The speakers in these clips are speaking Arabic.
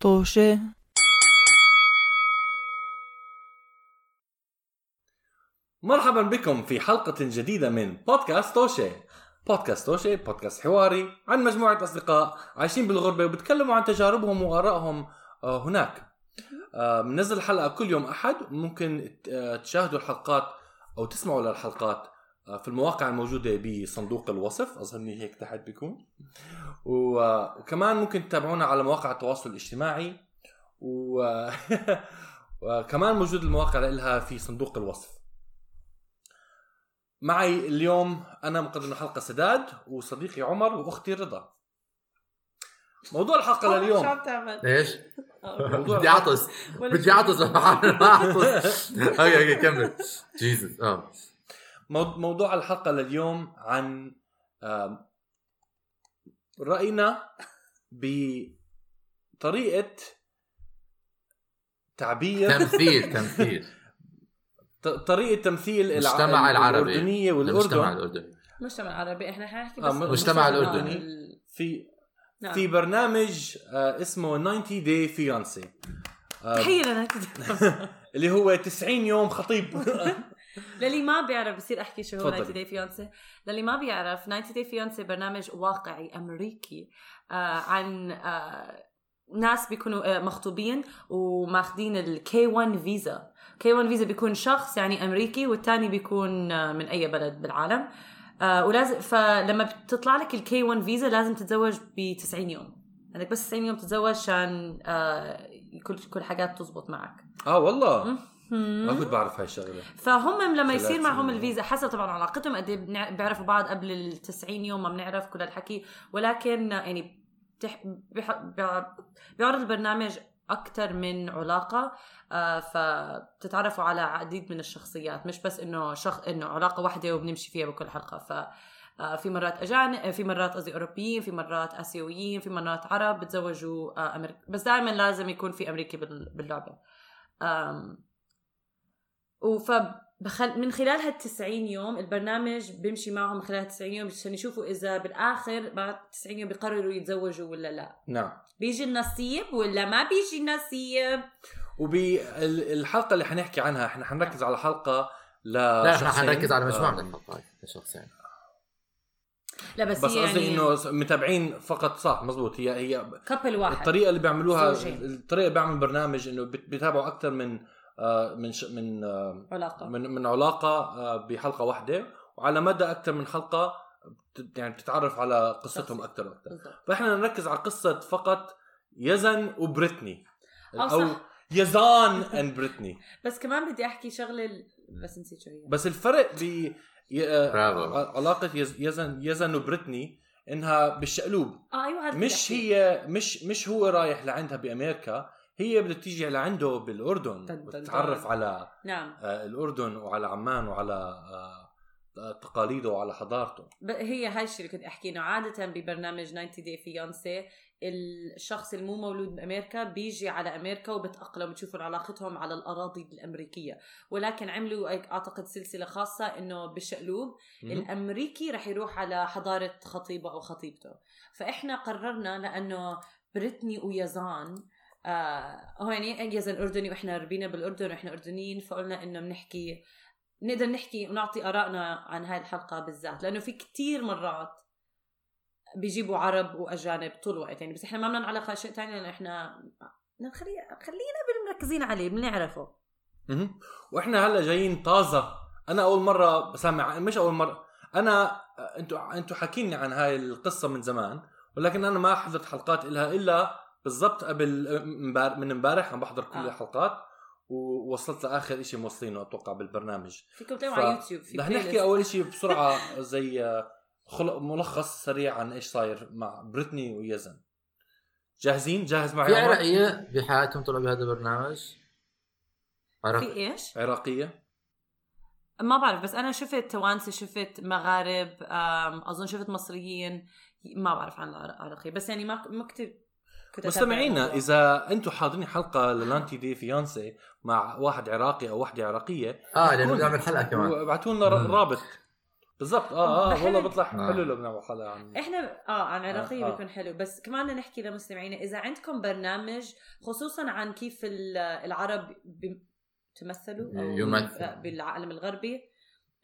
طوشة مرحبا بكم في حلقة جديدة من بودكاست توشي بودكاست توشي بودكاست حواري عن مجموعة أصدقاء عايشين بالغربة وبتكلموا عن تجاربهم وآرائهم. آه، هناك. آه، بننزل حلقة كل يوم أحد. ممكن آه، تشاهدوا الحلقات أو تسمعوا للحلقات آه، في المواقع الموجودة بصندوق الوصف أظن هيك تحت بيكون. آه، وكمان ممكن تتابعونا على مواقع التواصل الاجتماعي. و... وكمان موجود المواقع لها في صندوق الوصف. معي اليوم أنا مقدم الحلقة سادات وصديقي عمر وأختي رضا. موضوع الحلقة شو لليوم. عم تعمل؟ إيش؟ موضوع بدي أعطس. بدي. أعطس. ما أعطس. okay okay كمل. Jesus آه. موضوع الحلقة لليوم عن رأينا بطريقة تعبير تمثيل تمثيل ط- طريقة تمثيل المجتمع العربي. الأردنية المجتمع والاردن الأردني مجتمع عربي إحنا حنحكي آه، بس مجتمع الأردني. ال- في نعم. في برنامج آه، اسمه 90 داي فيانسي تحية لنا اللي هو 90 يوم خطيب للي ما بيعرف بصير أحكي شو هو تفضلي. 90 Day Fiancé. للي ما بيعرف 90 Day Fiancé برنامج واقعي أمريكي آه عن آه ناس بيكونوا آه مخطوبين وماخذين ال K 1 visa K 1 فيزا بيكون شخص يعني أمريكي والثاني بيكون آه من أي بلد بالعالم. آه ولازم فلما بتطلع لك ال K 1 فيزا لازم تتزوج ب 90 يوم. عندك بس 90 يوم تتزوج عشان آه كل كل حاجات تزبط معك. آه والله. ما. كنت بعرف هاي الشغلة فهم لما يصير معهم. الفيزا حسب طبعا علاقتهم قد إيه بيعرفوا بعض قبل ال 90 يوم ما بنعرف كل الحكي ولكن يعني بتح... بح... بيع- بيعرض البرنامج أكثر من علاقة آه فبتتعرفوا على عديد من الشخصيات مش بس إنه شخص إنه علاقة واحدة وبنمشي فيها بكل حلقة ف آه، في مرات اجانب في مرات قصدي أوروبيين في مرات آسيويين في مرات عرب بتزوجوا آه أمريك بس دائما لازم يكون في أمريكي بال- باللعبة وف بخل... من خلال هال 90 يوم البرنامج بيمشي معهم خلال 90 يوم عشان يشوفوا إذا بالآخر بعد 90 يوم بيقرروا يتزوجوا ولا لا. نعم. بيجي النصيب ولا ما بيجي النصيب؟ وبالحلقه اللي حنحكي عنها إحنا حنركز على حلقة ل لا إحنا. حنركز على مجموعة آه، من الحلقات لشخصين لا بس, بس هي قصدي يعني إنه متابعين فقط صح مزبوط هي هي كابل واحد. الطريقة اللي بيعملوها زوجين. الطريقة اللي بيعمل برنامج إنه بيتابعوا أكثر من آه، من ش- من آه، علاقة. من من علاقة آه، بحلقة واحدة. وعلى مدى أكثر من حلقة بت- يعني بتتعرف على قصتهم. أكثر وأكثر فإحنا نركز على قصة فقط يزن وبريتني. آه، أو صح. يزن and بريتني بس كمان بدي أحكي شغلة ال- بس نسيت شو هي بس الفرق ب آه، علاقة يز- يزن يزن وبريتني إنها بالشقلوب. آه أيوه مش. هي مش مش هو رايح لعندها بأمريكا. هي بدها تيجي لعنده بالأردن وتتعرف دن. على نعم آه، الأردن وعلى عمان وعلى آه، آه، تقاليده وعلى حضارته هي هاي الشيء اللي كنت أحكي إنه عادة ببرنامج 90 Day Fiancé الشخص اللي مو مولود بأمريكا بيجي على أمريكا وبتأقلم بتشوفوا علاقتهم على الأراضي الأمريكية ولكن عملوا أعتقد سلسلة خاصة إنه بالشقلوب. الأمريكي رح يروح على حضارة خطيبة أو خطيبته فإحنا قررنا لأنه بريتني ويزان آه هو يعني يزن أردني وإحنا ربينا بالأردن وإحنا أردنيين فقلنا إنه بنحكي نقدر نحكي ونعطي آرائنا عن هاي الحلقة بالذات لأنه في كتير مرات بيجيبوا عرب وأجانب طول الوقت يعني بس إحنا ما بدنا نعلق على شيء ثاني لأنه إحنا نخلي خلينا بالمركزين عليه بنعرفه مهم. وإحنا هلأ جايين طازة أنا أول مرة سامع مش أول مرة أنا أنتوا أنتوا حاكيني عن هاي القصة من زمان ولكن أنا ما حضرت حلقات إلها إلا بالضبط قبل من امبارح عم بحضر كل آه. الحلقات ووصلت لآخر شيء موصلينه أتوقع بالبرنامج فيكم تلاقوا ف- على يوتيوب في رح نحكي. أول شيء بسرعة زي خلق ملخص سريع عن إيش صاير مع بريتني ويزن جاهزين جاهز معي في؟ عراقية بحياتهم طلعوا بهذا البرنامج عراق في إيش؟ عراقية ما بعرف بس أنا شفت توانسة شفت مغارب أم، أظن شفت مصريين ما بعرف عن العراقي بس يعني ما ما كنت مستمعينا. إذا أنتم حاضرين حلقة للانتي دي فيانسي مع واحد عراقي أو وحده عراقية آه لأنه بنعمل حلقة كمان ابعتوا لنا. رابط بالضبط آه آه والله بيطلع آه. حلو لو بنعمل حلقة عن إحنا آه عن عراقية آه. بيكون حلو بس كمان بدنا نحكي لمستمعينا إذا عندكم برنامج خصوصا عن كيف ال- العرب بي- تمثلوا أو يمثل. آه، بالعالم الغربي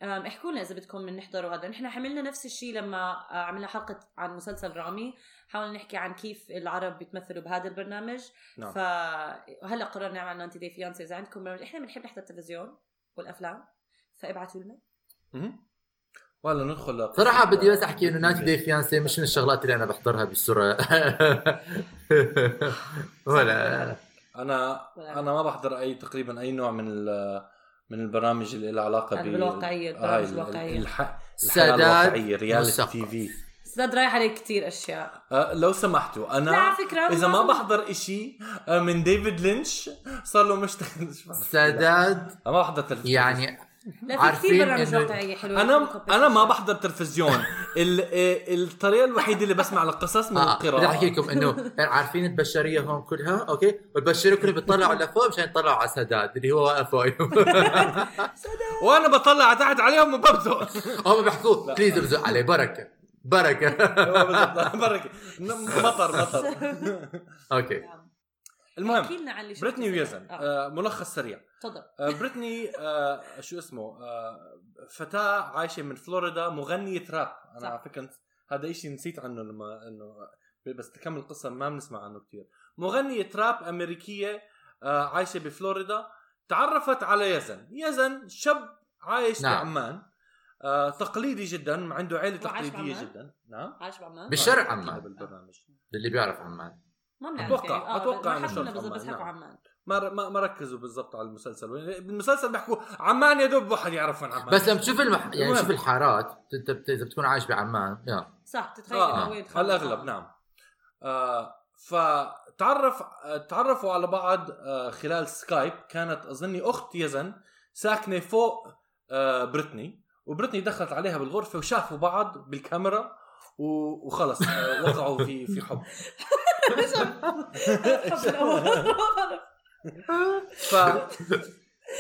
احكوا لنا إذا بدكم نحضروا هذا نحن عملنا نفس الشيء لما آه، عملنا حلقة عن مسلسل رامي. حاولنا نحكي عن كيف العرب بيتمثلوا بهذا البرنامج. نعم. فهلا قررنا نعمل 90 Day Fiancé اذا عندكم. برنامج إحنا بنحب نحضر التلفزيون والأفلام. فابعتوا لنا. ولا ندخل. صراحة بدي بس أحكي إنه Ninety Day Fiancé مش من الشغلات اللي أنا بحضرها بالسرعة ولا. أنا أنا ما بحضر أي تقريبا أي نوع من ال- من البرامج اللي لها علاقة هذا ب بالواقعية، هاي البرامج ال- الواقعية. الح... الحياة سادات الواقعية reality. TV. أستاذ رايح عليك كثير أشياء. أه لو سمحتوا لا أنا على فكرة إذا ما بحضر إشي أه من ديفيد لينش صار له مشتغل. سادات. أنا ما بحضر تلفزيون. يعني لا في عارفين كثير برامج إنه- واقعية حلوة أنا أنا ما بحضر تلفزيون. ال- آه، الطريقة الوحيدة اللي بسمع القصص من آه بدي القراءة. أحكي لكم إنه عارفين البشرية هون كلها؟ okay؟ والبشرية كلهم بيطلعوا لفوق مشان يطلعوا على سادات اللي هو واقف وأنا بطلع تحت عليهم وببزق هم بيحكوا please ابزق عليه بركة بركة. بركة. مطر مطر. okay. المهم احكي لنا عن اللي بريتني. ويزن آه، آه، ملخص سريع. تفضل. آه، بريتني آه، شو اسمه آه، فتاة عايشة من فلوريدا مغنية راب. أنا صح. على فكرة هذا إشي نسيت عنه لما إنه بس تكمل القصة ما بنسمع عنه كتير. مغنية راب أمريكية آه، عايشة بفلوريدا تعرفت على يزن. يزن شاب عايش نعم. بعمان آه، تقليدي جدا عنده تقليدية بعمان؟ جدا. نعم. عايش بعمان؟ بالشرع آه، عمان. بالبرنامج. اللي بيعرف عمان. ما بنعرف أتوقع- يعني. آه، أتوقع ما حكوا بالضبط بس عمان، حكوا نعم. عمان. ما ما ما ركزوا بالضبط على المسلسل. بالمسلسل بيحكوا عمان يا دوب واحد يعرف وين عمان. بس لما تشوف المح... يعني. تشوف الحارات انت بت... إذا بتكون عايش بعمان يا. صح تتخيل آه إنه وين على الأغلب نعم. آه فتعرف آه، تعرفوا على بعض آه خلال سكايب. كانت أظني أخت يزن ساكنة فوق آه بريتني. وبريتني دخلت عليها بالغرفة وشافوا بعض بالكاميرا و- وخلص آه وقعوا في في حب. ف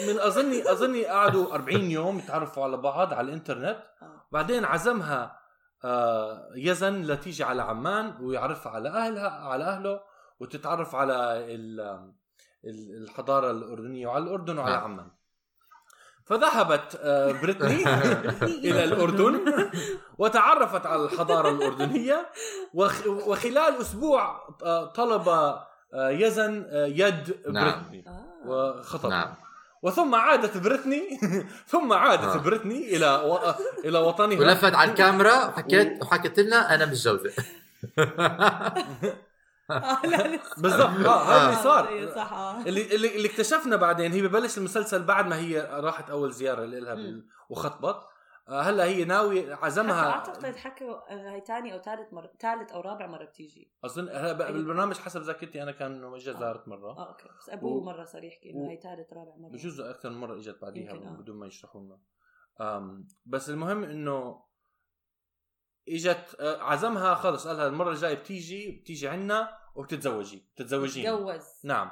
من اظني أظني قعدوا 40 يوم يتعرفوا على بعض على الإنترنت آه. بعدين عزمها آه، يزن لتيجي على عمان ويعرفها على اهلها على أهله وتتعرف على ال- ال- الحضارة الأردنية وعلى الأردن وعلى نعم. عمان فذهبت آه، بريتني إلى الأردن وتعرفت على الحضارة الأردنية وخ- وخلال أسبوع آه، طلب آه، يزن يد نعم. بريتني. وخطب نعم وثم عادت بريتني ثم عادت آه. بريتني إلى و... إلى وطنها ولفت على الكاميرا وحكيت وحكت لنا أنا متجوزة لسه. بالضبط آه هذا اللي آه، صار. إيه، صح آه. اللي اللي, اللي اكتشفنا بعدين هي ببلش المسلسل بعد ما هي راحت أول زيارة لها. وخطبت آه هلا هي ناوي عزمها اعتقد حكوا آه، هي ثاني أو ثالث مره ثالث أو رابع مرة بتيجي. اظن ب- بالبرنامج حسب ذاكرتي أنا كان انه اجت زارت مرة. آه أوكي بس أبوه و- مرة صار يحكي إنه هي ثالث رابع مرة. بجوز أكثر من مرة إجت بعديها آه. بدون ما يشرحوا لنا. بس المهم إنه إجت آه، عزمها خلص قالها المرة الجاية بتيجي بتيجي عنا وبتتزوجي بتتزوجين تجوز نعم.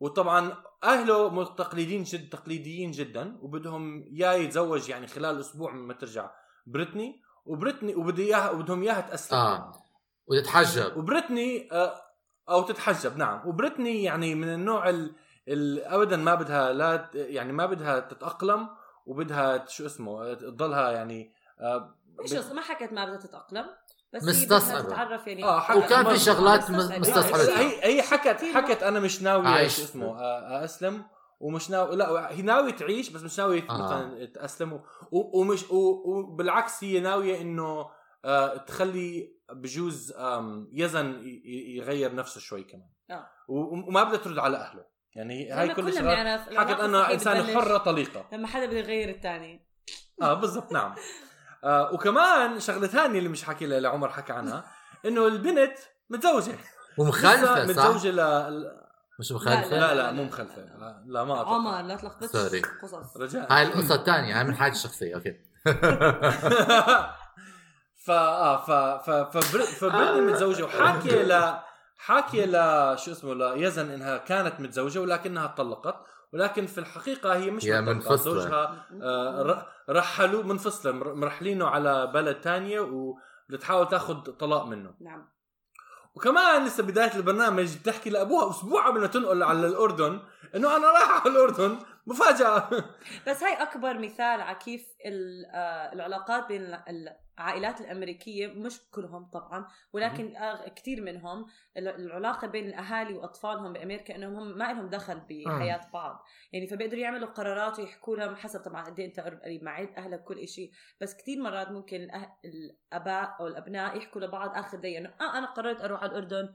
وطبعا أهله مت- تقليديين جد تقليديين جدا وبدهم يا يتزوج يعني خلال أسبوع ما ترجع بريتني وبريتني وبده إياها وبدهم إياها تاسلم آه. وتتحجب. وبريتني آه، أو تتحجب نعم. وبريتني يعني من النوع ال... ال... ابدا ما بدها لا يعني ما بدها تتأقلم وبدها شو اسمه تضلها يعني آه، مش ما حكت ما بدها تتأقلم بس هي مستصعبة. بدها تتعرف يعني آه حكت وكان في. شغلات مستصعبة. هي هي حكت حكت أنا مش ناويه عايش. شو اسمه آه، أسلم ومش ناوي لا هي ناويه تعيش بس مش ناويه آه. مثلا تأسلم و- ومش وبالعكس هي ناوية إنه آه، تخلي بجوز يزن يغير نفسه شوي كمان آه. وما بدها ترد على أهله يعني هاي لما كل بنعرف حكت إنسانة بتبلش حرة طليقة لما حدا بده يغير الثاني آه بالضبط نعم آه وكمان شغله ثانية اللي مش حكي لها اللي عمر حكى عنها إنه البنت متزوجة ومخلفة لسه صح؟ متزوجة ل... مش مخلفة؟ لا لا لا، مو لا. مخلفة لا, لا ما أتوقع. عمر لا تلخبطش sorry. قصص رجاء هاي القصة الثانية هاي من حياتي الشخصية okay ف آه ف ف فبر... فبريتني متزوجة وحاكية ل حاكية ل شو اسمه ليزن إنها كانت متزوجة ولكنها طلقت ولكن في الحقيقة هي مش مرتبطة. منفصلة. زوجها آه، ر- رحلوا منفصله مر- مرحلينه على بلد تانية وبتحاول تاخذ طلاق منه نعم وكمان لسه بداية البرنامج بتحكي لأبوها أسبوع قبل ما تنقل على الأردن إنه أنا رايح على الأردن مفاجأة. بس هاي أكبر مثال على كيف ال- آه، العلاقات بين ال- العائلات الأمريكية مش كلهم طبعا ولكن آه، كثير منهم ال- العلاقة بين الأهالي وأطفالهم بأمريكا إنهم هم ما لهم دخل بحياة بعض. يعني فبيقدروا يعملوا قرارات ويحكوا لهم حسب طبعا قد إيه أنت قريب مع اهلك كل شيء بس كثير مرات ممكن الأه... الأباء أو الأبناء يحكوا لبعض آخر دقيقة إنه آه أنا قررت أروح على الأردن.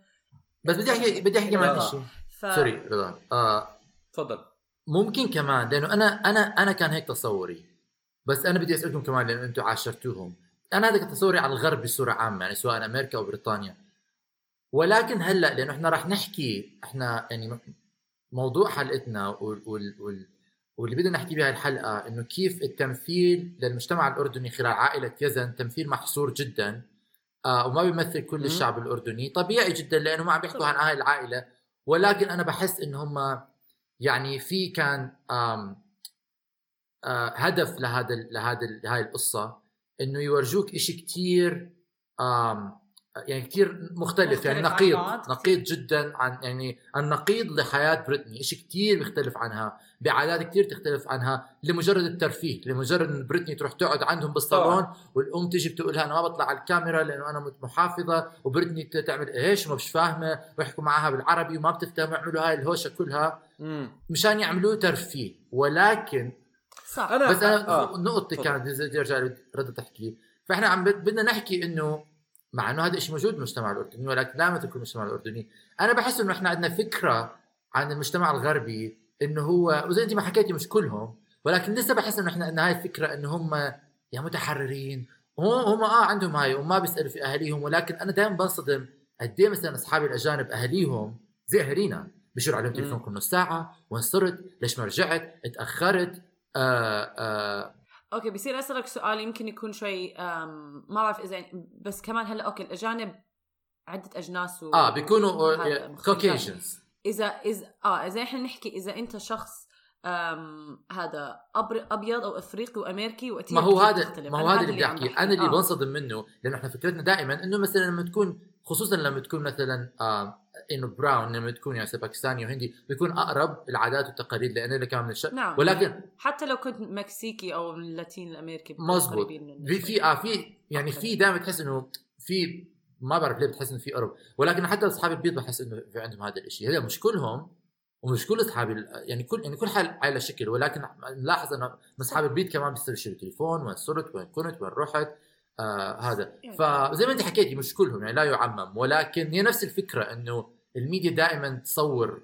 بس بدي احكي بدي أحكي معك آه. شيء ف... سوري رضا آه تفضل. ممكن كمان لأنه أنا أنا أنا كان هيك تصوري. بس أنا بدي أسألكم كمان لأنه أنتم عاشرتوهم. أنا هذا تصوري على الغرب بصورة عامة يعني سواء أمريكا أو بريطانيا. ولكن هلأ لأنه إحنا راح نحكي إحنا يعني موضوع حلقتنا وال وال وال واللي بدنا نحكي بهاي الحلقة إنه كيف التمثيل للمجتمع الأردني خلال عائلة يزن تمثيل محصور جدا آه وما بيمثل كل. الشعب الأردني. طبيعي جدا لأنه ما عم بيحكوا عن هاي العائلة. ولكن أنا بحس انه هم يعني في كان هدف لهذا لهذا لهاي القصة إنه يورجوك إشي كتير آم يعني كتير مختلف, يعني مختلف عن نقيض. نقيض جدا عن يعني النقيض لحياة بريتني إشي كتير بيختلف عنها بعادات كتير تختلف عنها لمجرد الترفيه لمجرد إن بريتني تروح تقعد عندهم بالصالون والأم تيجي بتقول لها أنا ما بطلع على الكاميرا لأنه أنا محافظة وبريتني تعمل إيش وما مش فاهمة ويحكوا معها بالعربي وما بتفهم يعملوا هاي الهوشة كلها. مشان يعملوه ترفيه. ولكن صح. أنا بس أنا آه. نقطتي. كانت ارجع رد تحكي. فإحنا عم بد- بدنا نحكي إنه مع إنه هذا الشيء موجود بالمجتمع الأردني ولكن دائما تكون المجتمع الأردني. أنا بحس إنه إحنا عندنا فكرة عن المجتمع الغربي إنه هو وزي أنت ما حكيتي مش كلهم ولكن لسه بحس إنه إحنا عندنا هاي الفكرة إنه هم يا متحررين. هم هم آه عندهم هاي وما بيسألوا في أهاليهم ولكن أنا دائما بنصدم قد إيه مثلا أصحابي الأجانب أهاليهم زي أهالينا. بيشيروا عليهم. تليفون كل نص ساعة وين صرت ليش ما رجعت اتأخرت آه آه okay بصير أسألك سؤال يمكن يكون شوي ما بعرف إذا بس كمان هلأ okay الأجانب عدة أجناس و... آه بيكونوا. Caucasians إذا اذا آه إذا إحنا نحكي إذا أنت شخص أم هذا أبر... أبيض أو إفريقي وأمريكي وقتها ما هو هذا. ما هو هذا اللي بدي احكيه. أنا اللي آه. بنصدم منه لأنه إحنا فكرتنا دائما إنه مثلا لما تكون خصوصا لما تكون مثلا آه إنه براون لما تكون يعني باكستاني وهندي بيكون أقرب العادات والتقاليد لأنه كمان من الشرق نعم ولكن حتى لو كنت مكسيكي أو اللاتين الأمريكي مزبوط في. في آه في يعني. في دائما تحس إنه في ما بعرف ليه بتحس إنه في قرب ولكن حتى اصحابي البيض بحس إنه في عندهم هذا الشيء هذا مش كلهم ومش كل اصحابي ال- يعني كل يعني كل حال عائله شكل ولكن نلاحظ إنه أصحاب البيت كمان بيصيروا يشيلوا تليفون وين صرت وين كنت وين رحت آه هذا. يعني فزي ما انت حكيتي مش كلهم يعني لا يعمم. ولكن هي نفس الفكرة إنه الميديا دائما تصور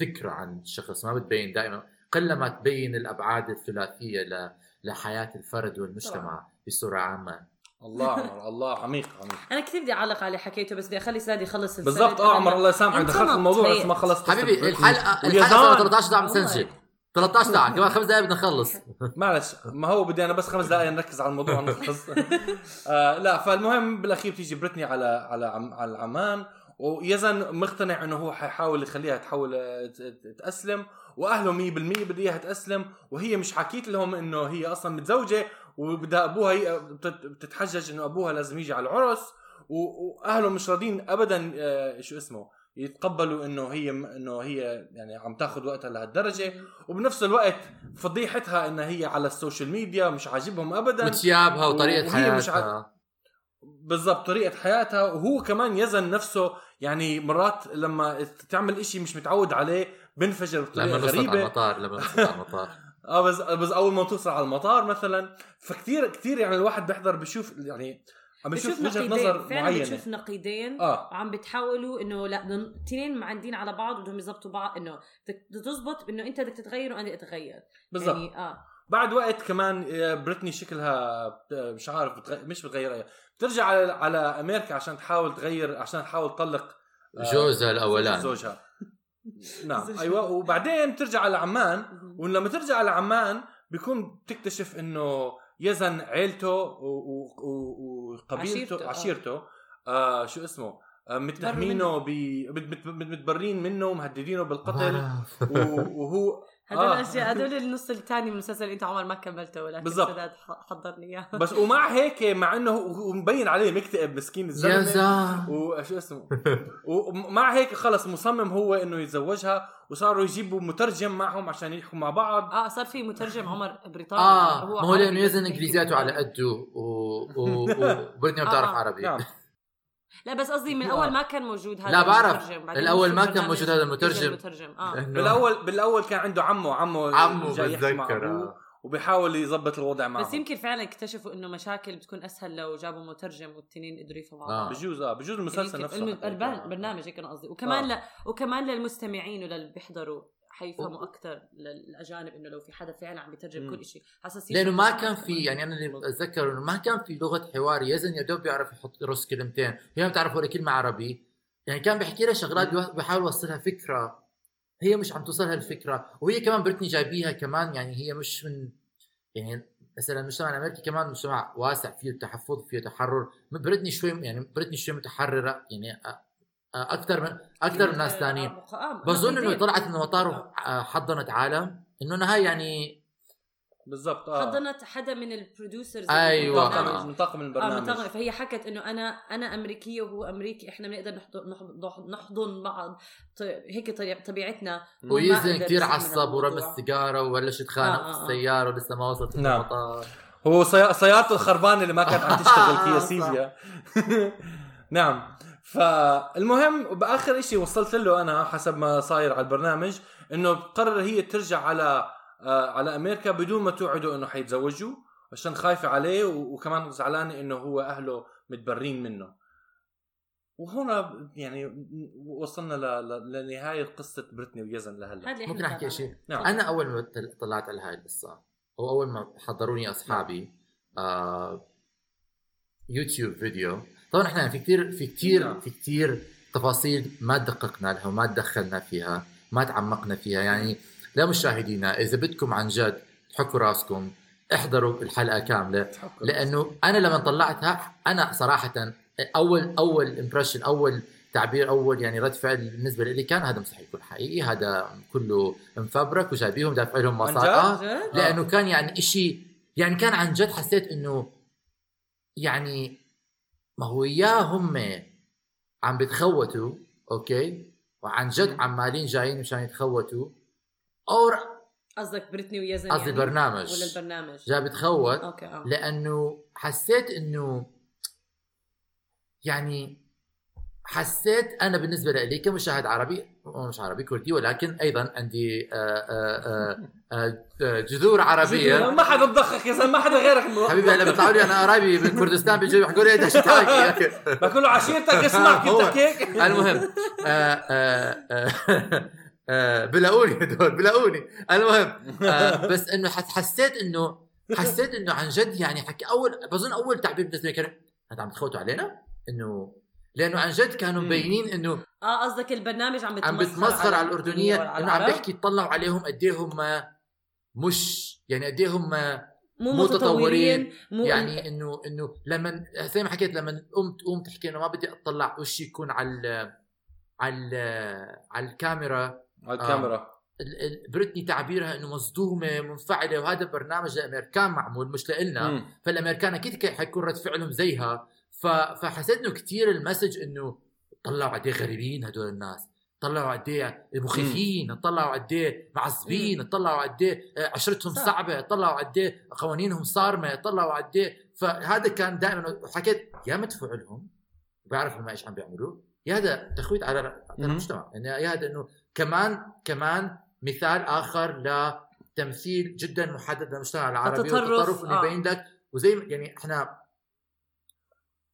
فكرة عن الشخص ما بتبين دائما. قلما تبين الأبعاد الثلاثية ل- لحياة الفرد والمجتمع بصورة عامة. الله عمر الله عميق عميق. أنا كثير بدي أعلق على اللي حكيته بس بدي أخلي سادي يخلص. بالضبط آه عمر الله يسامحك. دخلت الموضوع بس. ما خلصت حبيبي الحلقة الحلقة زلمة. 13 ساعه والله. بنسجل 13 ساعة كمان خمس دقائق بدنا نخلص. معلش ما هو بدي أنا بس خمس دقائق نركز على الموضوع نخلص آه لا فالمهم بالأخير بتيجي بريتني على على عم على عمان ويزن مقتنع إنه هو حيحاول يخليها تحول آه، ت- ت- تأسلم وأهله 100% بده إياها تأسلم وهي مش حكيت لهم إنه هي أصلا متزوجة وبدها أبوها بتتحجج إنه أبوها لازم يجي على العرس وأهله مش راضين ابدا آه، شو اسمه يتقبلوا إنه هي إنه هي يعني عم تاخذ وقتها لهالدرجة. وبنفس الوقت فضيحتها انها هي على السوشيال ميديا مش عاجبهم ابدا. وثيابها وطريقة وهي مش حياتها. بالضبط طريقة حياتها. وهو كمان يزن نفسه يعني مرات لما تعمل إشي مش متعود عليه بنفجر بطريقة لما نوصل على غريبة. المطار لما على المطار. آه بس بس أول ما توصل على المطار مثلا فكتير كتير يعني الواحد بيحضر بشوف يعني عم بشوف وجهة نظر فعلا معينة. بتشوف نقيضين. آه. وعم بتحاولوا إنه لا اثنين معندين على بعض بدهم يزبطوا بعض إنه بدك تزبط انه أنت بدك تتغير وأنا بدي أتغير. بالضبط. يعني آه. بعد وقت كمان آه، بريتني شكلها مش عارف بتغ... مش بتغير بترجع على على أمريكا عشان تحاول تغير عشان تحاول تطلق آه، جوزها الاولاني زوجها نعم. أيوه. وبعدين بترجع على عمان. ولما ترجع على عمان بيكون بتكتشف إنه يزن عيلته و- و- و- وقبيلته عشيرته، آه. عشيرته. آه شو اسمه؟ آه متهمينه ب مت- مت- مت- متبرين منه ومهددينه بالقتل. و- وهو هدول آه. الأشياء هدول النص الثاني من المسلسل اللي أنت عمر ما كملته ولكن. سداد ح- حضرني إياه بس ومع هيك مع إنه هو هو مبين عليه مكتئب مسكين يا الزلمة زلمة وشو اسمه ومع هيك خلص مصمم هو إنه يتزوجها وصاروا يجيبوا مترجم معهم عشان يحكوا مع بعض آه صار في مترجم عمر بريطاني آه ما هو لأنه يزن إنجليزياته على. قده و... و... وبريتني ما بتعرف آه. عربي نعم لا بس قصدي من اول ما كان موجود هذا لا، بعرف. المترجم. بعدين الأول شو ما كان البرنامج موجود هذا المترجم. المترجم آه إنه- بالاول بالأول كان عنده عمه عمه عمه بتذكر آه. وبيحاول يظبط الوضع معه بس يمكن فعلا اكتشفوا إنه مشاكل بتكون أسهل لو جابوا مترجم والتنين قدروا يفهموا آه. بعض. بجوز آه بجوز المسلسل يمكن نفسه الم- حتى البرن- يكون- برنامج هيك أنا قصدي وكمان آه. ل... وكمان للمستمعين وللي بيحضروا حيفهموا أكثر للأجانب إنه لو في حدا فعلا عم يترجم. كل شيء حساسيه لأنه ما كان في يعني أنا اللي أتذكر إنه ما كان في لغة حوار. يزن يا دوب بيعرف يحط يرص كلمتين. هي ما بتعرف ولا كلمة عربي. يعني كان بيحكي لها شغلات بيحاول يوصلها فكرة. هي مش عم توصلها الفكرة. وهي كمان بريتني جايبيها كمان. يعني هي مش من يعني مثلا المجتمع الأمريكي كمان مجتمع واسع فيه تحفظ فيه تحرر. بريتني شوي يعني بريتني شوي متحررة. يعني أكثر من أكثر من ناس ثانيين آه، بظن إنه. طلعت من المطار آه، حضنت عالم إنه إنها هي يعني بالضبط آه حضنت حدا من ال producers أيوة. من آه. طاقم من طاقم البرنامج منطقة فهي حكت إنه أنا أنا أمريكية وهو أمريكي إحنا بنقدر نحضن نحضن, نحضن بعض هيك طبيعتنا ويزن كثير عصب ورمى. السيجارة وبلش يتخانق آه، آه، آه. السيارة ولسه ما وصلت نعم. المطار هو سي- سيارته الخربانة اللي ما كانت عم تشتغل فيها آه،. سيفيا نعم فالمهم بآخر إشي وصلت له أنا حسب ما صاير على البرنامج إنه قرر هي ترجع على آه على أمريكا بدون ما توعده إنه حيتزوجوا عشان خايفة عليه وكمان زعلانة إنه هو أهله متبرين منه. وهنا يعني وصلنا ل- ل- لنهاية قصة بريتني ويزن لهلأ. ممكن أحكي شيء؟ نعم. أنا أول ما طل- طلعت على هاي القصة أو أول ما حضروني أصحابي آه يوتيوب فيديو طبعا إحنا في كثير في كثير نعم. في كثير تفاصيل ما دققنا لها وما تدخلنا فيها ما تعمقنا فيها يعني لمشاهدينا إذا بدكم عن جد تحكوا راسكم احضروا الحلقة كاملة لأنه أنا لما طلعتها أنا صراحة اول أول impression أول تعبير أول يعني رد فعل بالنسبة لي كان هذا مستحيل يكون حقيقي هذا كله مفبرك وجايبيهم دافع لهم مصاري جد؟ آه؟ لأنه كان يعني إشي يعني كان عن جد حسيت إنه يعني ما هو يا هم عم بتخوتوا okay؟ وعن جد عمالين جايين مشان يتخوتوا. أو قصدك بريتني ويزن قصدي يعني؟ البرنامج ولا البرنامج؟ جاي بتخوت. أوكي آه. لأنه حسيت إنه يعني حسيت أنا بالنسبة لي كمشاهد عربي مش عربي كردي ولكن أيضا عندي آه، آه، آه، جذور عربية. ما حدا تضخك يا زلمة ما حدا غيرك. حبيبي هلا بيطلعوا لي أنا قرايبي من كردستان بيجوا يحكوا لي إيش تحكي بقول له عشيرتك اسمعك. انت هيك المهم بلاقوني هدول بلاقوني. المهم بس إنه حس- حسيت إنه حسيت إنه عن جد يعني حكي أول بظن أول تعبير بالنسبة لي كان انت عم تخوتوا علينا؟ إنه لأنه عن جد كانوا. مبينين إنه آه قصدك البرنامج عم بتمسخر عم بتمسخر على الأردنية إنه عم؟ بيحكي طلعوا عليهم قد إيه هم مش يعني قد إيه هم مو مو متطورين تطورين، مو يعني إنه إنه لما زي ما حكيت لما الام تقوم تحكي إنه ما بدي أطلع وشي يكون على على على الكاميرا على الكاميرا ال- ال- بريتني تعبيرها إنه مصدومة منفعلة وهذا برنامج للامريكان معمول مش مم. فالأمريكان أكيد كي- حيكون رد فعلهم زيها. فحسيت إنه كثير المسج إنه طلعوا قد إيه غريبين هدول الناس طلعوا قد إيه مخيفين طلعوا قد إيه معصبين طلعوا قد إيه آه، عشرتهم صح. صعبة طلعوا قد إيه قوانينهم صارمة طلعوا قد إيه فهذا كان دائما حكيت يا مدفوع لهم بيعرفوا ما إيش عم بيعملوا يا هذا تخويت على. المجتمع يعني يا هذا إنه كمان كمان مثال آخر لتمثيل جدا محدد للمجتمع العربي التطرف، والتطرف انه آه. يبين لك وزي يعني إحنا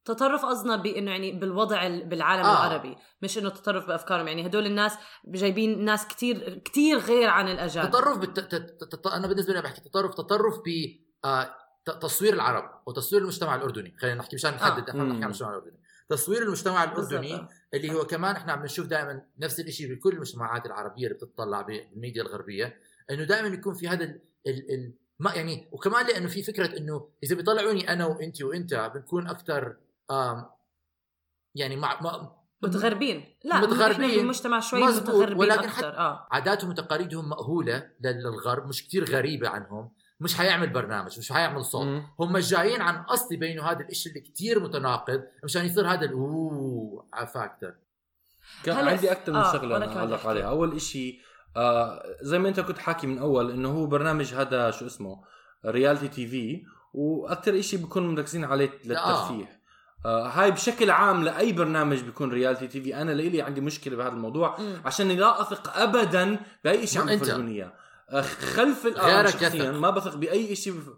تطرف قصدنا بانه يعني بالوضع ال- بالعالم آه. آه. العربي مش إنه تطرف بأفكارهم يعني هدول الناس جايبين ناس كتير كتير غير عن الأجانب تطرف بالت... أنا بالنسبة لي بحكي تطرف تطرف ب آه، تصوير العرب وتصوير المجتمع الأردني خلينا نحكي مشان نحدد إحنا مم. نحكي عن المجتمع الأردني تصوير المجتمع الأردني آه. اللي هو كمان إحنا عم نشوف دائما نفس الشيء بكل المجتمعات العربية اللي بتطلع بالميديا الغربية إنه دائما يكون في هذا ال... ال... ال... ما يعني وكمان لأنه في فكرة إنه إذا بيطلعوني أنا وانت وإنت بنكون أكثر يعني مع ما متغربين. لا إحنا متغربين. بمجتمع شوي متغربين ولكن أكثر. حتى- آه. عاداتهم وتقاليدهم مأهولة للغرب مش كتير غريبة عنهم. مش حيعمل برنامج مش حيعمل صوت. مم. هم جايين عن قصد يبينوا هذا الإشي اللي كتير متناقض مشان يصير هذا أوه factor كان عندي أكثر من آه، شغلة أنا أعلق. عليها. أول إشي آه زي ما أنت كنت حاكي من أول إنه هو برنامج هذا شو اسمه؟ reality TV. وأكثر إشي بيكون مركزين عليه للترفيه. آه هاي بشكل عام لأي برنامج بيكون reality TV أنا لإلي عندي مشكلة بهذا الموضوع مم. عشان لا أثق ابدا بأي شيء عم. يفرجوني اياه آه، خلف غيرك شخصيا. ما بثق بأي شيء بف...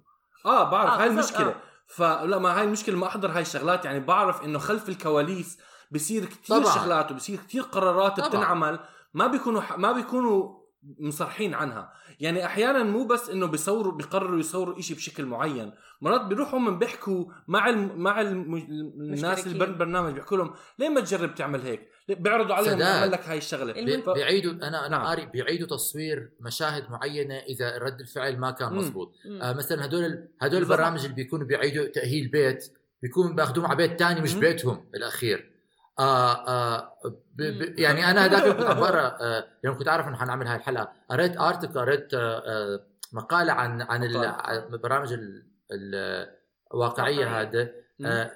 آه بعرف آه، هاي المشكلة آه. فلا ما هاي المشكلة ما أحضر هاي الشغلات يعني بعرف إنه خلف الكواليس بصير كثير. شغلات وبصير كثير قرارات طبعاً. بتنعمل ما بيكونوا ما بيكونوا مصرحين عنها يعني أحيانا مو بس إنه بيصوروا بيقرروا يصوروا إشي بشكل معين مرات بيروحوا هم بيحكوا مع الم... مع الم... الناس اللي. بالبرنامج بيحكوا لهم ليه ما تجرب تعمل هيك بيعرضوا عليهم سداد. يعمل لك هاي الشغلة بي- بيعيدوا أنا أنا نعم. قاري بيعيدوا تصوير مشاهد معينة إذا رد الفعل ما كان. مزبوط مم. آه مثلا هدول هدول بالضبط. البرامج اللي بيكونوا بيعيدوا تأهيل بيت بيكونوا باخذوهم على بيت تاني مش مم. بيتهم الاخير آه آه ب ب. يعني أنا هذاك كنت عم بقرا آه يوم كنت أعرف إنه حنعمل هاي الحلقة قريت ارتكل قريت آه آه مقالة عن عن ال- مقالة. عن برامج ال- ال- الواقعيه. هذا آه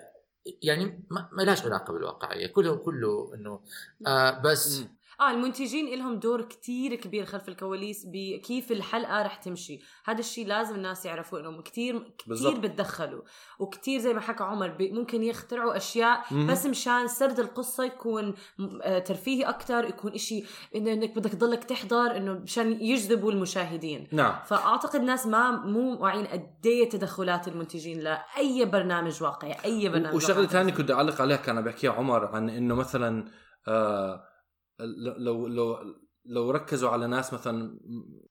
يعني ما ما لهاش علاقة بالواقعية كله كله إنه آه بس مم. آه المنتجين لهم دور كتير كبير خلف الكواليس بكيف الحلقة رح تمشي هذا الشيء لازم الناس يعرفوا انهم كتير كتير بالضبط. بتدخلوا وكتير زي ما حكى عمر ممكن يخترعوا أشياء مم. بس مشان سرد القصة يكون آه، ترفيهي أكثر يكون إشي إنك بدك تضلك تحضر إنه مشان يجذبوا المشاهدين نعم فأعتقد الناس ما مو واعيين قد إيه تدخلات المنتجين لأي برنامج واقعي أي برنامج وشغلة. ثانية كنت أعلق عليها كان بحكيها عمر عن إنه مثلا آه لو لو لو ركزوا على ناس مثلا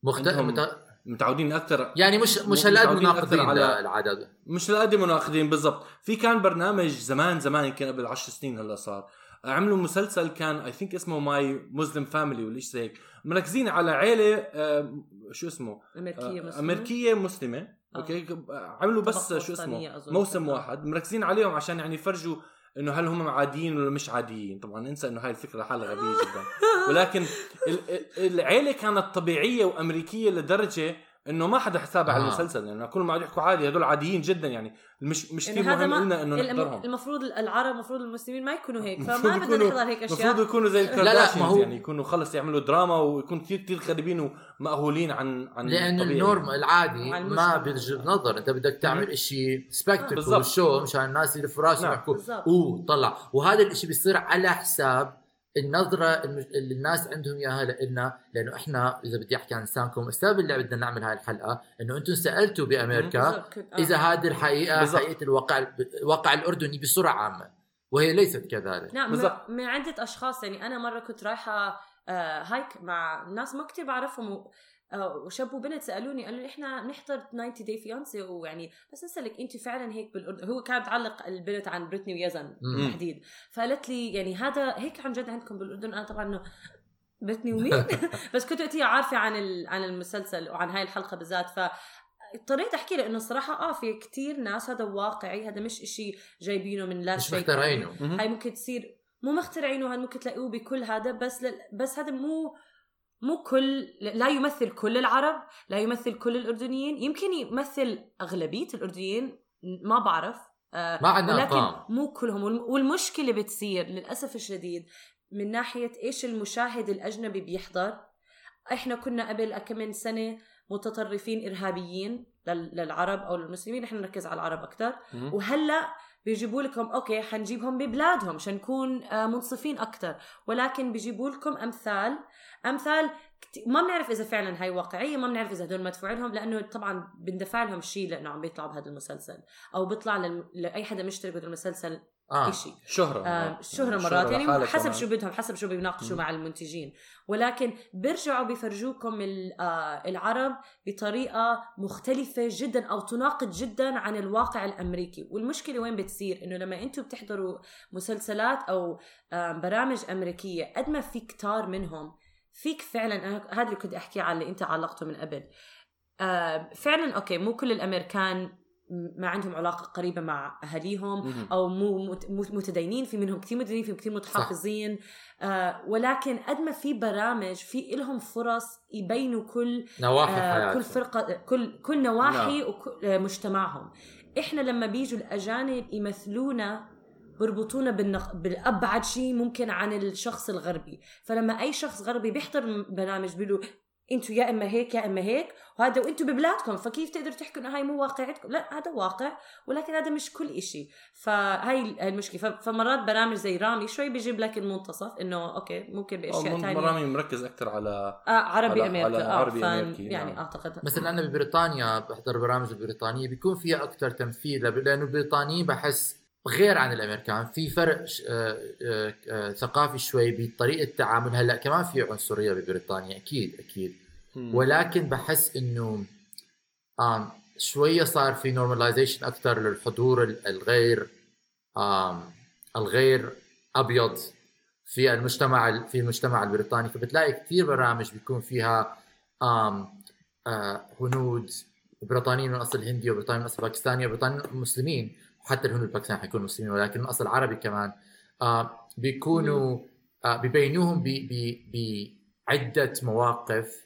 مختلف. متعودين أكثر يعني مش مش هالقد مناقضين على- العدد مش لقد مناقضين بالضبط في كان برنامج زمان زمان يمكن قبل عشر سنين هلأ صار عملوا مسلسل كان I think اسمه My Muslim Family ولا شيء زي هيك مركزين على عيلة آه شو اسمه أمريكية آه مسلمة. أمريكية مسلمة آه. okay عملوا بس شو اسمه. موسم آه. واحد مركزين عليهم عشان يعني يفرجوا إنه هل هم عاديين ولا مش عاديين؟ طبعا انسى إنه هاي الفكرة حالها غبية جدا. ولكن ال- ال- العيلة كانت طبيعية وأمريكية لدرجة إنه ما حدا حسابها على آه. المسلسل يعني كل ما عاد يحكوا عادي هدول عاديين جدا يعني مش مش يعني كثير مهم ما- لنا إنه نحضرهم المفروض العرب المفروض المسلمين ما يكونوا هيك المفروض فما بدنا يكونوا- نحضر هيك المفروض اشياء يكونوا زي لا، ما الكارداشيانز هو- يعني يكونوا خلص يعملوا دراما ويكون كثير كثير غريبين ومأهولين عن عن لأن الطبيعي. ال norm العادي مع ما. بيجذب نظر أنت بدك تعمل شيء spectacle. شو مشان الناس يلفوا راسهم نعم. يحكوا. أوه طلع وهذا الشيء بيصير على حساب النظرة الم- اللي الناس عندهم إياها لنا لأنه إحنا إذا بدي أحكي عن لسانكم السبب اللي بدنا نعمل هاي الحلقة إنه أنتم سألتوا بأمريكا كنت- آه. اذا هذه الحقيقة بالضبط. حقيقة الواقع الواقع الأردني بصورة عامة وهي ليست كذلك نعم بالضبط. من, عدة أشخاص يعني أنا مرة كنت رايحة آه هايك مع ناس ما كتير بعرفهم وشاب وبنت سألوني قالوا لي إحنا نحضر 90 Day Fiancé ويعني بس أسألك أنت فعلا هيك بالاردن هو كان تعلق البنت عن بريتني ويزن. بالتحديد. فقالت لي يعني هذا هيك عن جد عندكم بالأردن؟ أنا طبعا إنه بريتني ومين؟ بس كنت وقتها عارفة عن ال- عن المسلسل وعن هاي الحلقة بالذات. ف اضطريت أحكي له إنه الصراحة آه في كتير ناس هذا واقعي هذا مش إشي جايبينه من لا مش شيء. مخترعينه. مهم. هاي ممكن تصير مو مخترعينه هذا ممكن تلاقوه بكل هذا بس لل... بس هذا مو مو كل لا يمثل كل العرب لا يمثل كل الأردنيين. يمكن يمثل أغلبية الأردنيين ما بعرف. آه ما عندنا ولكن مو كلهم. والم- والمشكلة بتصير للأسف الشديد من ناحية إيش المشاهد الأجنبي بيحضر. إحنا كنا قبل كم من سنة متطرفين إرهابيين لل- للعرب أو للمسلمين. إحنا نركز على العرب أكثر. وهلأ بيجيبوا لكم أوكي حنجيبهم ببلادهم عشان نكون آه، منصفين أكثر ولكن بيجيبوا لكم أمثال أمثال ما بنعرف إذا فعلا هاي واقعية ما بنعرف إذا هدول مدفوع لهم لأنه طبعا بندفع لهم شيء لأنه عم بيطلعوا بهذا المسلسل أو بيطلع. لأي حدا مشترك بهذا المسلسل آه شيء شهرة آه الشهرة الشهرة مرات يعني حسب. شو بدهم حسب شو بيناقشوا. مع المنتجين. ولكن بيرجعوا بيفرجوكم آه، العرب بطريقة مختلفة جدا أو تناقض جدا عن الواقع الأمريكي. والمشكلة وين بتصير؟ إنه لما أنتم بتحضروا مسلسلات أو آه، برامج أمريكية قد ما في كتار منهم فيك فعلا هذا اللي كنت أحكي على اللي أنت علقته من قبل. آه، فعلا أوكي مو كل الأمريكان ما عندهم علاقة قريبة مع أهاليهم. أو مو مت- مو- متدينين في منهم كثير متدينين في كثير متحافظين. آه ولكن قد ما في برامج في لهم فرص يبينوا كل نواحي آه كل فرقة كل كل نواحي نعم. وكل آه مجتمعهم. إحنا لما بيجوا الأجانب يمثلونا بربطونا بالنق... بالأبعد شيء ممكن عن الشخص الغربي. فلما أي شخص غربي بيحضر برنامج بيقولوا أنتوا يا اما هيك يا اما هيك وهذا وانتوا ببلادكم فكيف تقدروا تحكوا انه هاي مو واقعتكم؟ لا هذا واقع ولكن هذا مش كل إشي. فهاي هاي المشكلة. فمرات برامج زي رامي شوي بيجيب لك المنتصف إنه okay ممكن بأشياء من- ثانية برامج مركز أكثر على آه عربي على- أمريكا. على آه عربي فان- أمريكي، يعني نعم. أعتقد. مثلا أنا ببريطانيا بحضر برامج البريطانية بيكون فيها أكثر تمثيل لأنه البريطانيين بحس غير عن الأمريكان. في فرق آه، آه، آه، ثقافي شوي بطريقة التعامل هلأ كمان في عنصرية ببريطانيا أكيد أكيد. ولكن بحس إنه آم شوية صار في normalization أكثر للحضور ال- الغير آم الغير أبيض في المجتمع ال- في المجتمع البريطاني. فبتلاقي كثير برامج بيكون فيها آم آه هنود بريطانيين من أصل هندي وبريطانيين من أصل باكستاني وبريطانيين مسلمين. وحتى الهنود الباكستاني حيكونوا مسلمين ولكن من أصل عربي كمان. آه بيكونوا آه ببينوهم بعدة مواقف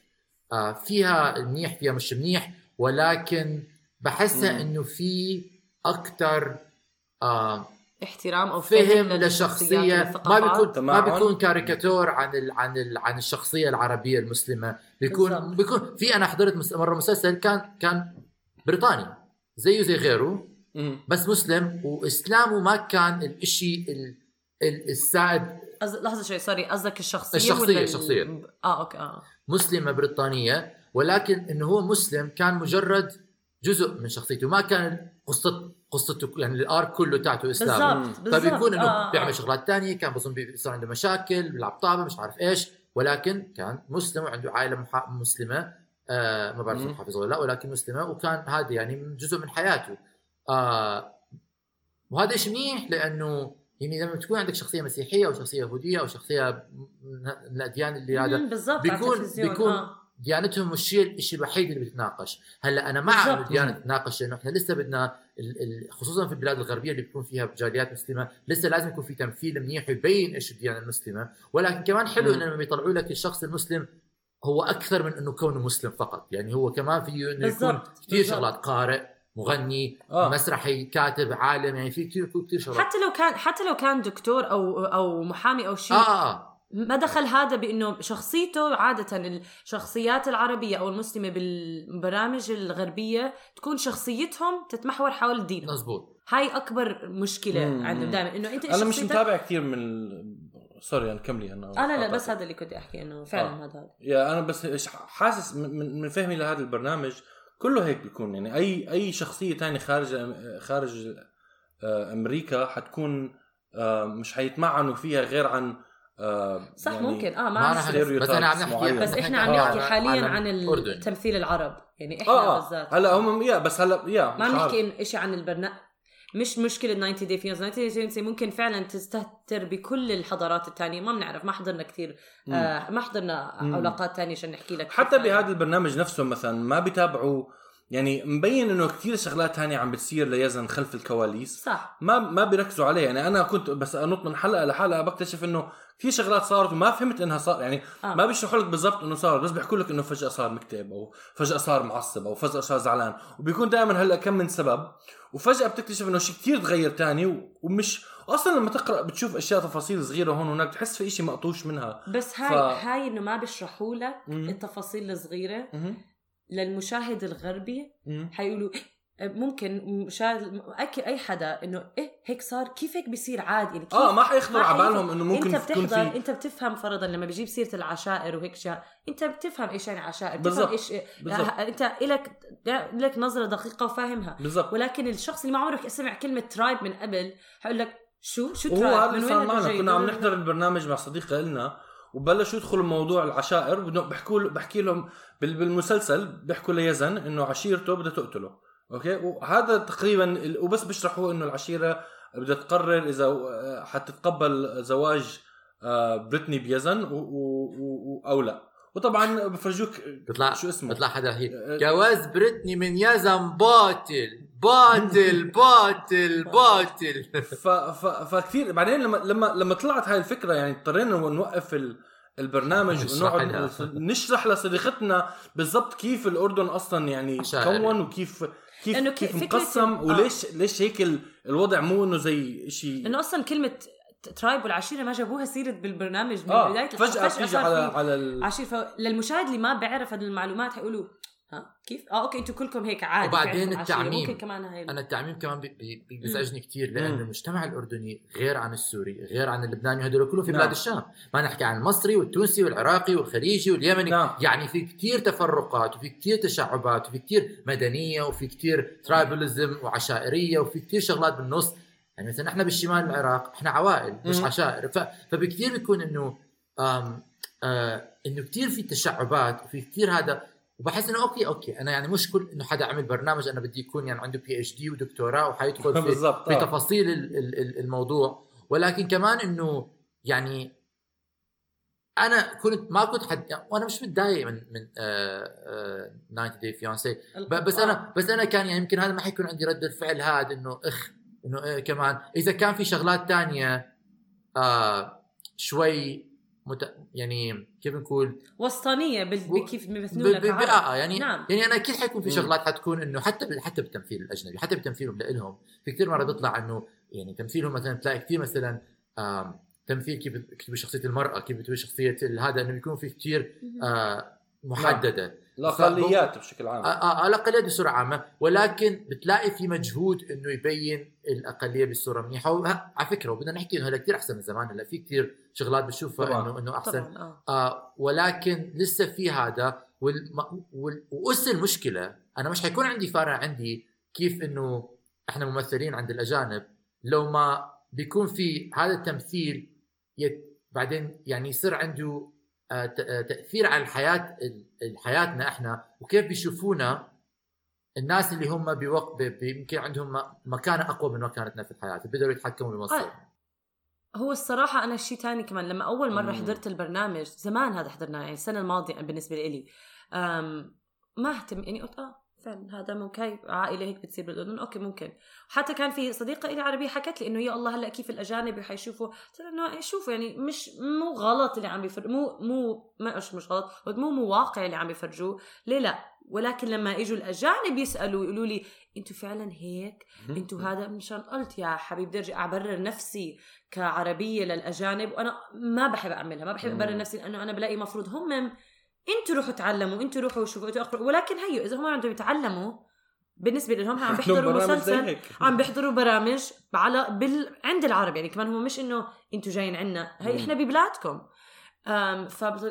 فيها منيح فيها مش منيح ولكن بحسها. إنه في أكثر آه احترام أو فهم للشخصية ما. بيكون ما. بيكون كاريكاتور عن ال عن ال عن الشخصية العربية المسلمة بيكون بالضبط. بيكون في أنا حضرت مرة مسلسل كان كان بريطاني زيه زي غيره. بس مسلم وإسلامه ما كان الإشي ال- ال- السائد قصد- لحظة شوي sorry قصدك الشخصية الشخصية- ولا ال- الشخصية. آه okay آه مسلمة بريطانية ولكن إنه هو مسلم كان مجرد جزء من شخصيته ما كان قصه قصته يعني ال arc كله تاعته إسلام بالضبط بالضبط فبيكون إنه آه، آه. بيعمل شغلات تانية كان بظن بيصير عنده مشاكل بيلعب طابة مش عارف إيش ولكن كان مسلم وعنده عائلة محا... مسلمة آه ما بعرف مم. محافظه ولا لا ولكن مسلمة وكان هذا يعني جزء من حياته آه وهذا شيء منيح لأنه يعني لما تكون عندك شخصية مسيحية أو شخصية يهودية أو شخصية من الأديان اللي هذا بالضبط بيكون بيكون آه. ديانتهم مش الشيء الوحيد اللي بتناقش هلأ أنا مع انه بالضبط. ديانة تتناقش لأنه إحنا لسه بدنا خصوصا في البلاد الغربية اللي بيكون فيها جاليات مسلمة لسه لازم يكون في تمثيل منيح ويبين إيش الديانة المسلمة ولكن كمان حلو. انه لما بيطلعوا لك الشخص المسلم هو أكثر من إنه كونه مسلم فقط يعني هو كمان فيه إنه يكون كثير. شغلات قارئ مغني آه. مسرحي كاتب عالم يعني في كثير كثير شغلات. حتى لو كان حتى لو كان دكتور أو أو محامي أو شيء آه آه. ما دخل هذا بإنه شخصيته عادة الشخصيات العربية أو المسلمة بالبرامج الغربية تكون شخصيتهم تتمحور حول دينهم. مزبوط. هاي أكبر مشكلة. عندهم دائما. إنه أنت أنا مش متابع كثير من ال... سوري أنا كملي أنا آه لا لا بس هذا اللي كنت أحكي إنه فعلا آه. هذا. يا أنا بس إيش حاسس من- من من فهمي لهذا البرنامج كله هيك بيكون يعني أي أي شخصية تانية خارج خارج آه، أمريكا حتكون آه، مش حيتمعنوا فيها غير عن آه، صح يعني ممكن آه ما حدث- بس أنا عم نحكي. بس إحنا عم آه، نحكي حاليا عن. التمثيل العرب يعني إحنا آه بالذات هلأ هم يا بس هلأ يا ما عارف. بنحكي شيء عن البرنامج مش مشكلة 90 Day Fiancé 90 Day Fiancé ممكن فعلا تستهتر بكل الحضارات الثانية ما بنعرف ما حضرنا كثير آه ما حضرنا. علاقات ثانية عشان نحكي لك حتى بهذا البرنامج نفسه مثلا ما بيتابعوا يعني مبين إنه كثير شغلات تانية عم بتصير ليزن خلف الكواليس. صح. ما ما بيركزوا عليه يعني أنا كنت بس أنط من حلقة لحلقة بكتشف إنه في شغلات صارت وما فهمت إنها صار يعني آه. ما بيشرحوا لك بالضبط إنه صار بس بيحكوا لك إنه فجأة صار مكتئب أو فجأة صار معصب أو فجأة صار زعلان. وبيكون دائما هلأ كم من سبب. وفجأة بتكتشف إنه شيء كثير تغير تاني ومش أصلا لما تقرأ بتشوف أشياء تفاصيل صغيرة هون وهناك بتحس في شيء مقطوش منها. بس هاي ف- هاي إنه ما بيشرحوا لك. التفاصيل الصغيرة. مهم. للمشاهد الغربي. حيقولوا ممكن مشاهد أي حدا إنه إيه هيك صار كيف هيك بيصير عادي يعني كيف آه ما حيخطر على. بالهم إنه ممكن أنت تكون بتحضر في أنت بتفهم فرضا لما بيجيب سيرة العشائر وهيك شيء أنت بتفهم إيش يعني عشائر. بتفهم إيش بالضبط. أنت إلك لك نظرة دقيقة وفاهمها بالضبط ولكن الشخص اللي ما عمره سمع كلمة ترايب من قبل حيقول لك شو شو ترايب هذا من اللي وين صار هذا معنا؟ كنا عم نحضر البرنامج مع صديق لنا وبلشوا يدخلوا موضوع العشائر. بحكوا بحكي لهم بال- بالمسلسل بيحكوا ليزن إنه عشيرته بدها تقتله. okay؟ وهذا تقريبا وبس بيشرحوا إنه العشيرة بدها تقرر إذا آه، حتتقبل زواج آه، بريتني بيزن و- و- و- أو لا. وطبعا بفرجوك بيطلع شو اسمه. بيطلع حدا هي أه، جواز بريتني من يزن باطل. باطل باطل باطل. ف ف فكثير. بعدين لما لما لما طلعت هاي الفكرة يعني اضطرينا نوقف ال البرنامج نشرح ونقعد. نشرح لصديقتنا بالضبط كيف الأردن أصلا يعني عشائري. كون وكيف كيف إنه كيف مقسم آه. وليش ليش هيك ال- الوضع مو إنه زي شيء إنه أصلا كلمة tribe والعشيرة ما جابوها سيره بالبرنامج من آه بدايه. فجاه بتيجي صار على على ال... عشير فللمشاهد اللي ما بيعرف هذه المعلومات حيقولوا ها كيف؟ آه okay أنتم كلكم هيك عادي وبعدين. التعميم. ممكن كمان هاي أنا التعميم كمان بي- بي- بي- بيزعجني كثير لأنه مم. المجتمع الأردني غير عن السوري غير عن اللبناني هدول كلهم في نعم. بلاد الشام ما نحكي عن المصري والتونسي والعراقي والخليجي واليمني نعم. يعني في كثير تفرقات وفي كثير تشعبات وفي كثير مدنية وفي كثير tribalism وعشائرية وفي كثير شغلات بالنص يعني مثلا إحنا بالشمال العراق إحنا عوائل مش مم. عشائر ف... فبكثير بيكون إنه آم... آه... إنه كثير في تشعبات وفي كثير هذا وبحس إنه okay okay أنا يعني مش كل إنه حدا عمل برنامج أنا بدي يكون يعني عنده PhD ودكتوراه وحيدخل في في آه. تفاصيل ال- ال- ال- الموضوع. ولكن كمان إنه يعني أنا كنت ما كنت حد وأنا مش متضايق من من آه آه 90 Day Fiancé. بس أنا بس أنا كان يعني يمكن هذا ما حيكون عندي رد الفعل هذا إنه إخ إنه إيه كمان إذا كان في شغلات تانية آه شوي مت يعني كيف نقول وسطانية بال- و- بكيف ب- بيمثلون لك ب-. آه يعني نعم. يعني أنا أكيد حيكون في. شغلات حتكون إنه حتى حتى بالتمثيل الأجنبي حتى بتمثيلهم لهم في كثير مرة بيطلع إنه يعني تمثيلهم مثلا تلاقي كثير مثلا تمثيل كيف بيكتبوا شخصيه المرأة كيف بيكتبوا شخصية هذا إنه بيكون في كثير آه محددة الاقليات بشكل عام. آه، آه، على الاقليات بصوره عامة. ولكن بتلاقي في مجهود إنه يبين الأقلية بصوره منيحة. على فكرة وبدنا نحكي إنه هلا كثير أحسن من زمان. هلا في كثير شغلات بشوفها. انه إنه أحسن. طبعا آه. آه ولكن لسه في هذا. والم... وال... وأس المشكلة أنا مش حيكون عندي فارق عندي كيف إنه إحنا ممثلين عند الأجانب. لو ما بيكون في هذا التمثيل يت... بعدين يعني يصير عنده آه. آه تأثير على الحياة ال- حياتنا إحنا وكيف بيشوفونا الناس اللي هم بوقت. يمكن عندهم مكانة أقوى من مكانتنا في الحياة بيقدروا يتحكموا بمصيرهم آه. هو الصراحة أنا شيء تاني كمان لما أول مرة مم. حضرت البرنامج زمان هذا حضرناه يعني السنة الماضية بالنسبة لي ما اهتم يعني قلت آه فعلا هذا ممكن هاي عائلة هيك بتصير بالأردن. أوكي ممكن. حتى كان في صديقة إلي عربية حكت لي إنه يا الله هلأ كيف الأجانب حيشوفوا قلت لها إنه شوفوا يعني مش مو غلط اللي عم بيفرجوا مو مو ما مش مش غلط مو مو واقع اللي عم بيفرجوه. ليه لا؟ ولكن لما إجوا الأجانب يسألوا يقولوا لي أنتوا فعلا هيك؟ أنتوا هذا مشان قلت يا حبيبي بدي أرجع أبرر نفسي كعربية للأجانب وأنا ما بحب أعملها ما بحب أبرر. نفسي لأنه أنا بلاقي مفروض هم أنتوا روحوا تعلموا أنتوا روحوا شوفوا أنتوا اقرأوا ولكن هيو إذا هم عندهم يتعلموا بالنسبة لهم عم بيحضروا مسلسل. عم بيحضروا برامج على بال... عند العرب يعني كمان هو مش إنه أنتوا جايين عنا هي. إحنا ببلادكم أم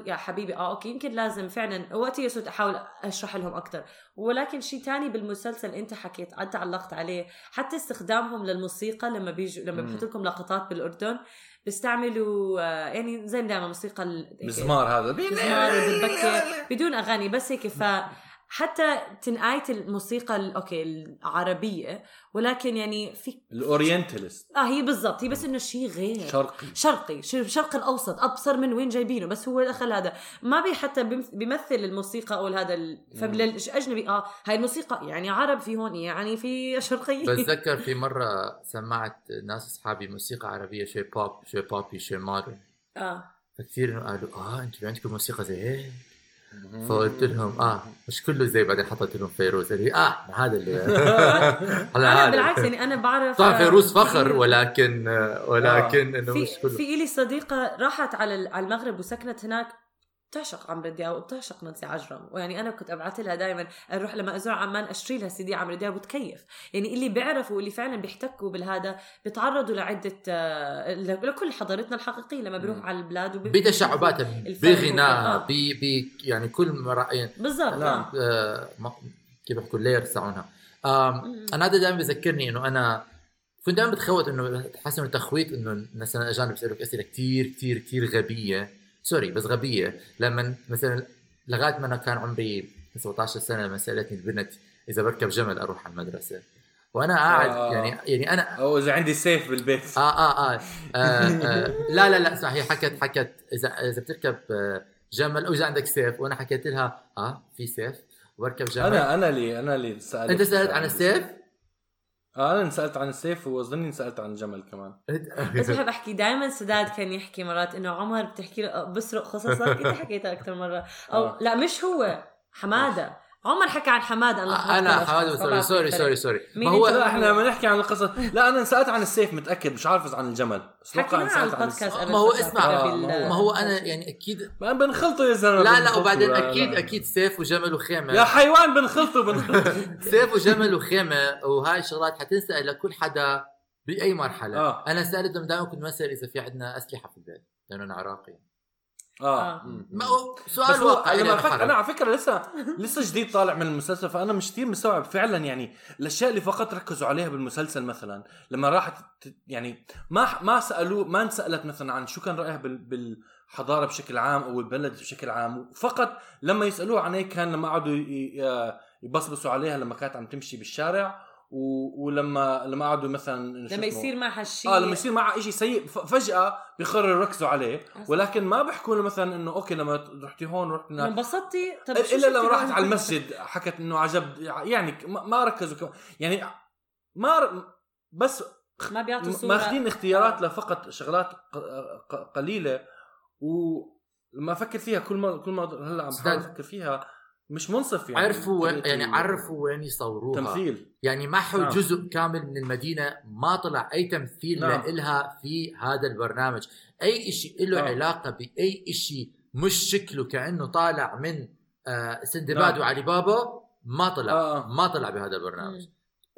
يا حبيبي آه أوكي يمكن لازم فعلا وقتي صرت أحاول أشرح لهم أكثر ولكن شيء تاني بالمسلسل أنت حكيت أنت علقت عليه حتى استخدامهم للموسيقى لما بيجوا لما مم. بيحط لكم لقطات بالأردن بيستعملوا آه، يعني زي دائما موسيقى ال- هيك- مزمار هذا. مزمار ودبكه بدون أغاني بس هيك. ف حتى تنقاية الموسيقى ال- okay العربية ولكن يعني في ال orientalist آه هي بالضبط. هي بس إنه شيء غير. شرقي. شرقي. شو- الشرق الأوسط. أبصر من وين جايبينه بس هو دخل هذا. ما بي حتى بيمث- بيمثل الموسيقى أو هذا ال... فالاجنبي آه هاي الموسيقى يعني عرب في هون يعني في شرقية. بتذكر في مرة سمعت ناس أصحابي موسيقى عربية شوي بوب شوي poppy شوي modern آه. فكثير قالوا آه أنتوا عندكم موسيقى زي هيك؟ فقلت لهم آه مش كله زي بعدين حطيت لهم فيروز. اللي آه هذا اللي أنا بالعكس يعني أنا بعرف طبعا آه، فيروز فخر ولكن آه، ولكن إنه في مش كله. في إلي صديقة راحت على المغرب وسكنت هناك بتعشق عمرو دياب وبتعشق نانسي عجرم ويعني أنا كنت أبعث لها دائما أروح لما أزور عمان أشتري لها سي دي عمرو دياب وتكيف يعني اللي بيعرفوا واللي فعلا بيحتكوا بالهذا بيتعرضوا لعدة آه، لكل حضارتنا الحقيقية لما بيروحوا مم. على البلاد وبي- بتشعباتها بغناها آه. ب ب يعني كل مرة يعني بالضبط. آه. آه، ما- كيف بحكوا layers تاعونها. أنا هذا دائما بذكرني إنه أنا كنت دائما بتخوت إنه حاسس إنه تخويت إنه مثلا الاجانب بيسألوك أسئلة كثير كثير كثير غبية sorry بس غبية. لما مثلا لغاية ما أنا كان عمري 17 سنة لما سألتني البنت إذا بركب جمل أروح على المدرسة. وأنا قاعد آه. يعني يعني أنا أو إذا عندي سيف بالبيت. آه, آه, آه, آه, آه. لا لا لا اسمع هي حكت حكت إذا إذا بتركب جمل أو إذا عندك سيف. وأنا حكيت لها آه في سيف واركب جمل. أنا أنا اللي أنا اللي سألت. أنت سألت عن السيف؟ آه أنا انسألت عن السيف وأظني انسألت عن الجمل كمان. بس بحب أحكي دائما سداد كان يحكي مرات إنه عمر بتحكي له بسرق قصصك أنت حكيتها أكثر مرة. أو آه. لا مش هو حمادة. عمر حكى عن حمادة أنا أنا. حماد سوري سوري. سوري سوري مين ما هو؟ لا إحنا لما نحكي عن القصص لا أنا انسالت عن السيف متأكد مش عارف عن الجمل بس عن البودكاست السيف. ما هو اسمع ما هو أنا يعني أكيد ما بنخلطوا يا زلمة لا لا. وبعدين أكيد لا. أكيد سيف وجمل وخيمة يا حيوان بنخلطوا بنخلطوا سيف وجمل وخيمة وهاي الشغلات حتنسال لكل حدا بأي مرحلة آه. أنا سألتهم دائما كنت بسال إذا في عندنا أسلحة في البيت لأنه أنا عراقي آه. آه. ما هو سؤال هو واقعي. فك... حرب. أنا على فكرة لسه لسه جديد طالع من المسلسل فأنا مش كثير مستوعب فعلا يعني الأشياء اللي فقط ركزوا عليها بالمسلسل مثلا. لما راحت يعني ما ما سألوه ما انسألت مثلا عن شو كان رأيها بال... بالحضارة بشكل عام أو البلد بشكل عام. فقط لما يسألوه عن هيك كان لما قعدوا ي... ي- يبصبصوا عليها لما كانت عم تمشي بالشارع و... ولما لما قعدوا مثلا لما؟ يصير معها شيء آه لما يصير معها شيء سيء فجأة بيقرروا يركزوا عليه. ولكن ما بيحكوا له مثلا إنه أوكي لما رحتي هون رحت هناك انبسطتي طب شو إلا لما راحت؟ على المسجد حكت إنه عجب يعني ما ما ركزوا كم يعني ما ر- بس ما بيعطوا صورة. ماخذين اختيارات لفقط شغلات ق- ق- قليلة. ولما أفكر فيها كل ما كل ما هلأ عم بحاول. أفكر فيها. مش منصف يعني عرفوا وين يعني عرفوا وين يصوروها تمثيل يعني محوا نعم. جزء كامل من المدينة ما طلع أي تمثيل نعم. لها في هذا البرنامج أي شيء له نعم. علاقة بأي شيء مش شكله كأنه طالع من آه سندباد نعم. وعلي بابا ما طلع آه. ما طلع بهذا البرنامج.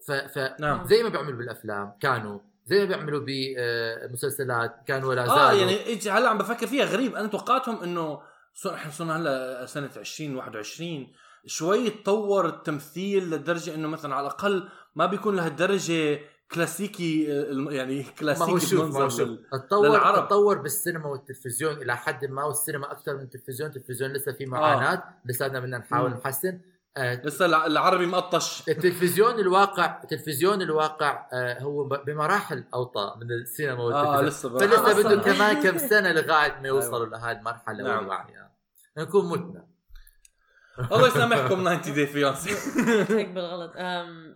ف, ف نعم زي ما بيعملوا بالأفلام كانوا زي ما بيعملوا بمسلسلات كانوا ولا زالوا آه يعني هلا عم بفكر فيها غريب أنا توقعتهم إنه إحنا صرنا هلا سنة 2021 شوي تطور التمثيل لدرجة إنه مثلا على الأقل ما بيكون لهالدرجة كلاسيكي آه، يعني ما كلاسيكي هو شوف ما هو شوف تطور للعرب. تطور بالسينما والتلفزيون إلى حد ما والسينما أكثر من التلفزيون التلفزيون لسه في معاناة لساتنا بدنا نحاول. نحسن آه لسه الع- العربي مقطش التلفزيون الواقع التلفزيون الواقع آه هو بمراحل أوطى من السينما آه والتلفزيون لسه بقى. فلسه. بدهم كمان كم سنة لغاية ما يوصلوا لهذه المرحلة نعم. والوعي يعني. نكون متنا الله يسامحكم 90 Day Fiancé هيك بالغلط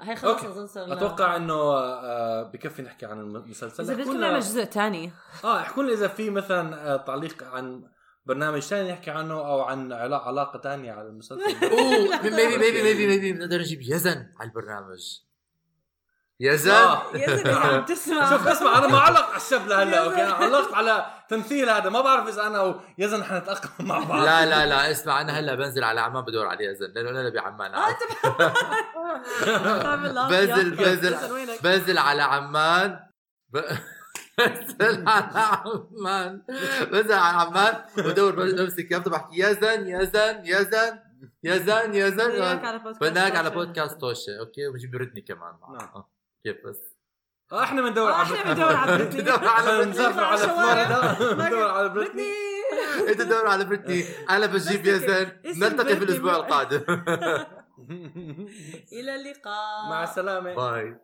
هي خلص. اظن أتوقع إنه آه، بكفي نحكي عن المسلسل إذا بدكم نعمل جزء ثاني آه احكوا لنا إذا في مثلا آه، تعليق عن برنامج ثاني نحكي عنه أو عن علا- علاقة ثانية على المسلسل. أوه maybe maybe maybe maybe بنقدر نجيب يزن على البرنامج. يزن؟ آه. يا زلمه إذا عم تسمع. شوف اسمع أنا ما علق على الشاب لهلا okay؟ أنا علقت على تمثيل هذا. ما بعرف إذا أنا ويزن حنتأقلم مع بعض. لا لا لا اسمع أنا هلا بنزل على عمان بدور على يزن. لأنه أنا بعمان. بنزل بنزل؟ بنزل على عمان. بنزل على عمان. بنزل على عمان. بدور بمسك يافطه بحكي يا زن يا زن يا زن يا زن يا زن. بدناك على بودكاست توشة. أوكي وبجيب رتني كمان معه نعم. آه، كيف بس؟ إحنا بندور على إحنا بندور على بريتني بدور على فلوريدا. بندور على بريتني انت دور على بريتني أنا بجيب يا اسم نلتقي في الأسبوع. القادم. إلى اللقاء. مع السلامة. باي.